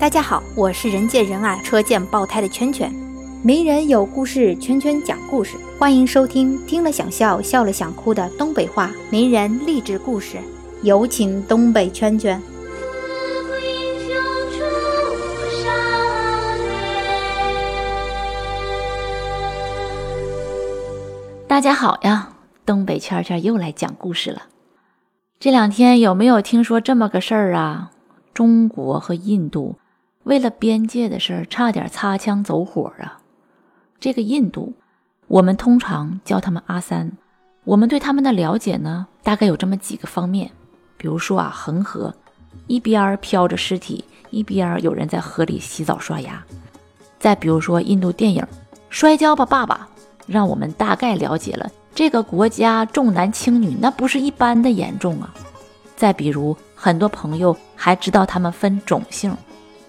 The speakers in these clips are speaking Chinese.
大家好，我是人见人爱、车见爆胎的圈圈。名人有故事，圈圈讲故事，欢迎收听听了想笑、笑了想哭的东北话名人励志故事。有请东北圈圈。大家好呀，东北圈圈又来讲故事了。这两天有没有听说这么个事儿啊？中国和印度。为了边界的事儿，差点擦枪走火啊！这个印度，我们通常叫他们阿三。我们对他们的了解呢，大概有这么几个方面。比如说啊，恒河一边飘着尸体，一边有人在河里洗澡刷牙。再比如说，印度电影《摔跤吧，爸爸》，让我们大概了解了这个国家重男轻女，那不是一般的严重啊。再比如，很多朋友还知道他们分种姓。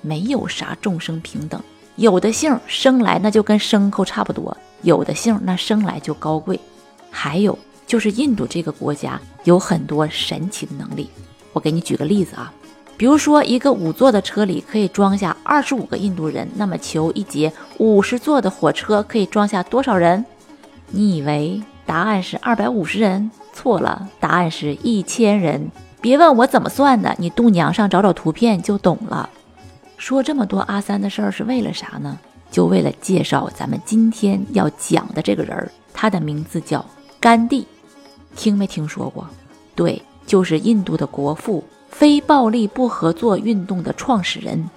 没有啥众生平等，有的姓生来那就跟牲口差不多，有的姓那生来就高贵。还有就是印度这个国家有很多神奇的能力，我给你举个例子啊，比如说一个五座的车里可以装下二十五个印度人，那么求一节五十座的火车可以装下多少人？你以为答案是二百五十人？错了，答案是一千人。别问我怎么算的，你度娘上找找图片就懂了。说这么多阿三的事儿是为了啥呢？就为了介绍咱们今天要讲的这个人儿，他的名字叫甘地，听没听说过？对，就是印度的国父，非暴力不合作运动的创始人。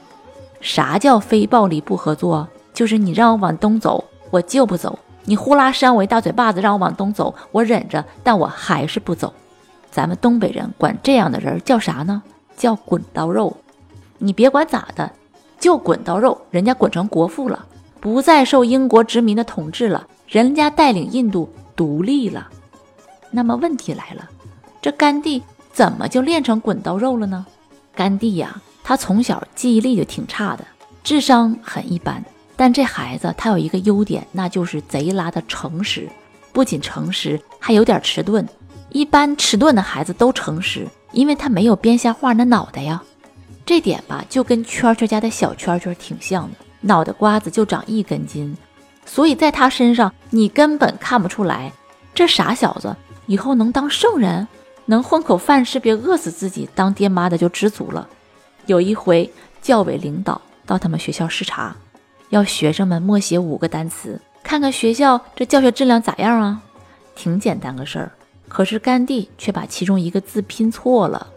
啥叫非暴力不合作？就是你让我往东走，我就不走；你呼啦扇我一大嘴巴子，让我往东走，我忍着，但我还是不走。咱们东北人管这样的人叫啥呢？叫滚刀肉。你别管咋的，就滚刀肉，人家滚成国父了，不再受英国殖民的统治了，人家带领印度独立了。那么问题来了，这甘地怎么就练成滚刀肉了呢？甘地呀，他从小记忆力就挺差的，智商很一般。但这孩子他有一个优点，那就是贼拉的诚实，不仅诚实，还有点迟钝。一般迟钝的孩子都诚实，因为他没有编瞎话那脑袋呀。这点吧，就跟圈圈家的小圈圈挺像的，脑袋瓜子就长一根筋，所以在他身上你根本看不出来，这傻小子以后能当圣人，能混口饭吃，别饿死自己，当爹妈的就知足了。有一回，教委领导到他们学校视察，要学生们默写五个单词，看看学校这教学质量咋样啊？挺简单个事儿，可是甘地却把其中一个字拼错了。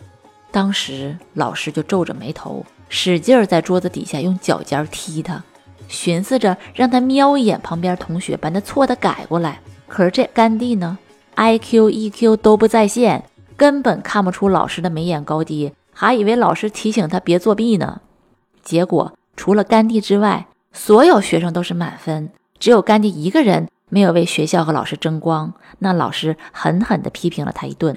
当时老师就皱着眉头，使劲在桌子底下用脚尖踢他，寻思着让他瞄一眼旁边同学，把那错的改过来。可是这甘地呢，I Q E Q 都不在线，根本看不出老师的眉眼高低，还以为老师提醒他别作弊呢。结果除了甘地之外，所有学生都是满分，只有甘地一个人没有为学校和老师争光。那老师狠狠地批评了他一顿。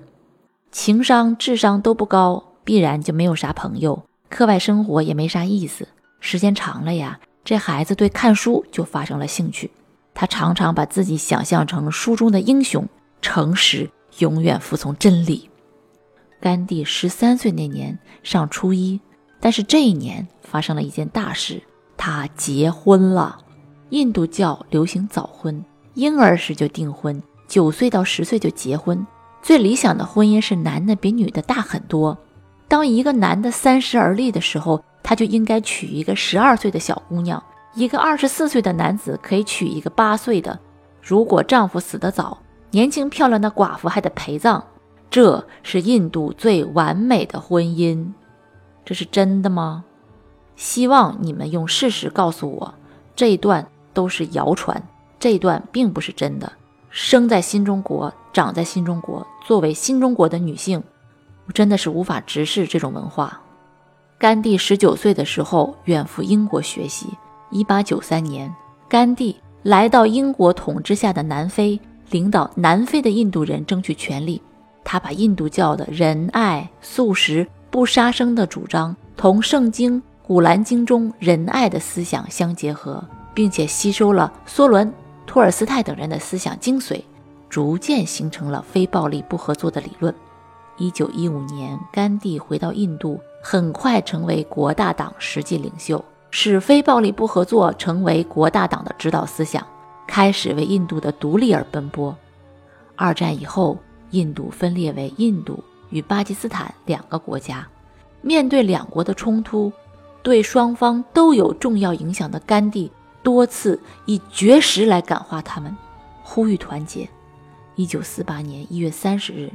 情商、智商都不高，必然就没有啥朋友，课外生活也没啥意思。时间长了呀，这孩子对看书就发生了兴趣。他常常把自己想象成书中的英雄，诚实，永远服从真理。甘地十三岁那年上初一，但是这一年发生了一件大事，他结婚了。印度教流行早婚，婴儿时就订婚，九岁到十岁就结婚。最理想的婚姻是男的比女的大很多。当一个男的三十而立的时候，他就应该娶一个十二岁的小姑娘；一个二十四岁的男子可以娶一个八岁的。如果丈夫死得早，年轻漂亮的寡妇还得陪葬。这是印度最完美的婚姻，这是真的吗？希望你们用事实告诉我，这一段都是谣传，这一段并不是真的。生在新中国，长在新中国，作为新中国的女性，真的是无法直视这种文化。甘地十九岁的时候远赴英国学习。一八九三年，甘地来到英国统治下的南非，领导南非的印度人争取权利。他把印度教的仁爱、素食、不杀生的主张，同圣经《古兰经》中仁爱的思想相结合，并且吸收了梭伦。托尔斯泰等人的思想精髓，逐渐形成了非暴力不合作的理论。一九一五年，甘地回到印度，很快成为国大党实际领袖，使非暴力不合作成为国大党的指导思想，开始为印度的独立而奔波。二战以后，印度分裂为印度与巴基斯坦两个国家。面对两国的冲突，对双方都有重要影响的甘地多次以绝食来感化他们，呼吁团结。一九四八年一月三十日，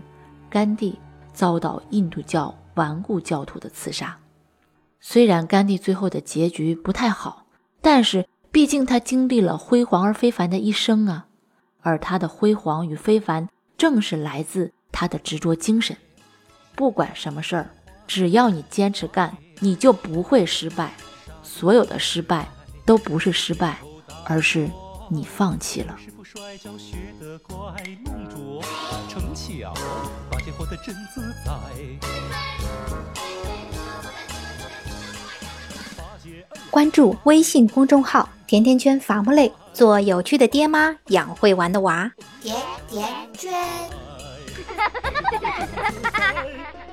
甘地。遭到印度教顽固教徒的刺杀。虽然甘地最后的结局不太好，但是毕竟他经历了辉煌而非凡的一生啊！而他的辉煌与非凡，正是来自他的执着精神。不管什么事儿，只要你坚持干，你就不会失败。所有的失败都不是失败，而是你放弃了。关注微信公众号“甜甜圈伐木累”，做有趣的爹妈，养会玩的娃。甜甜圈。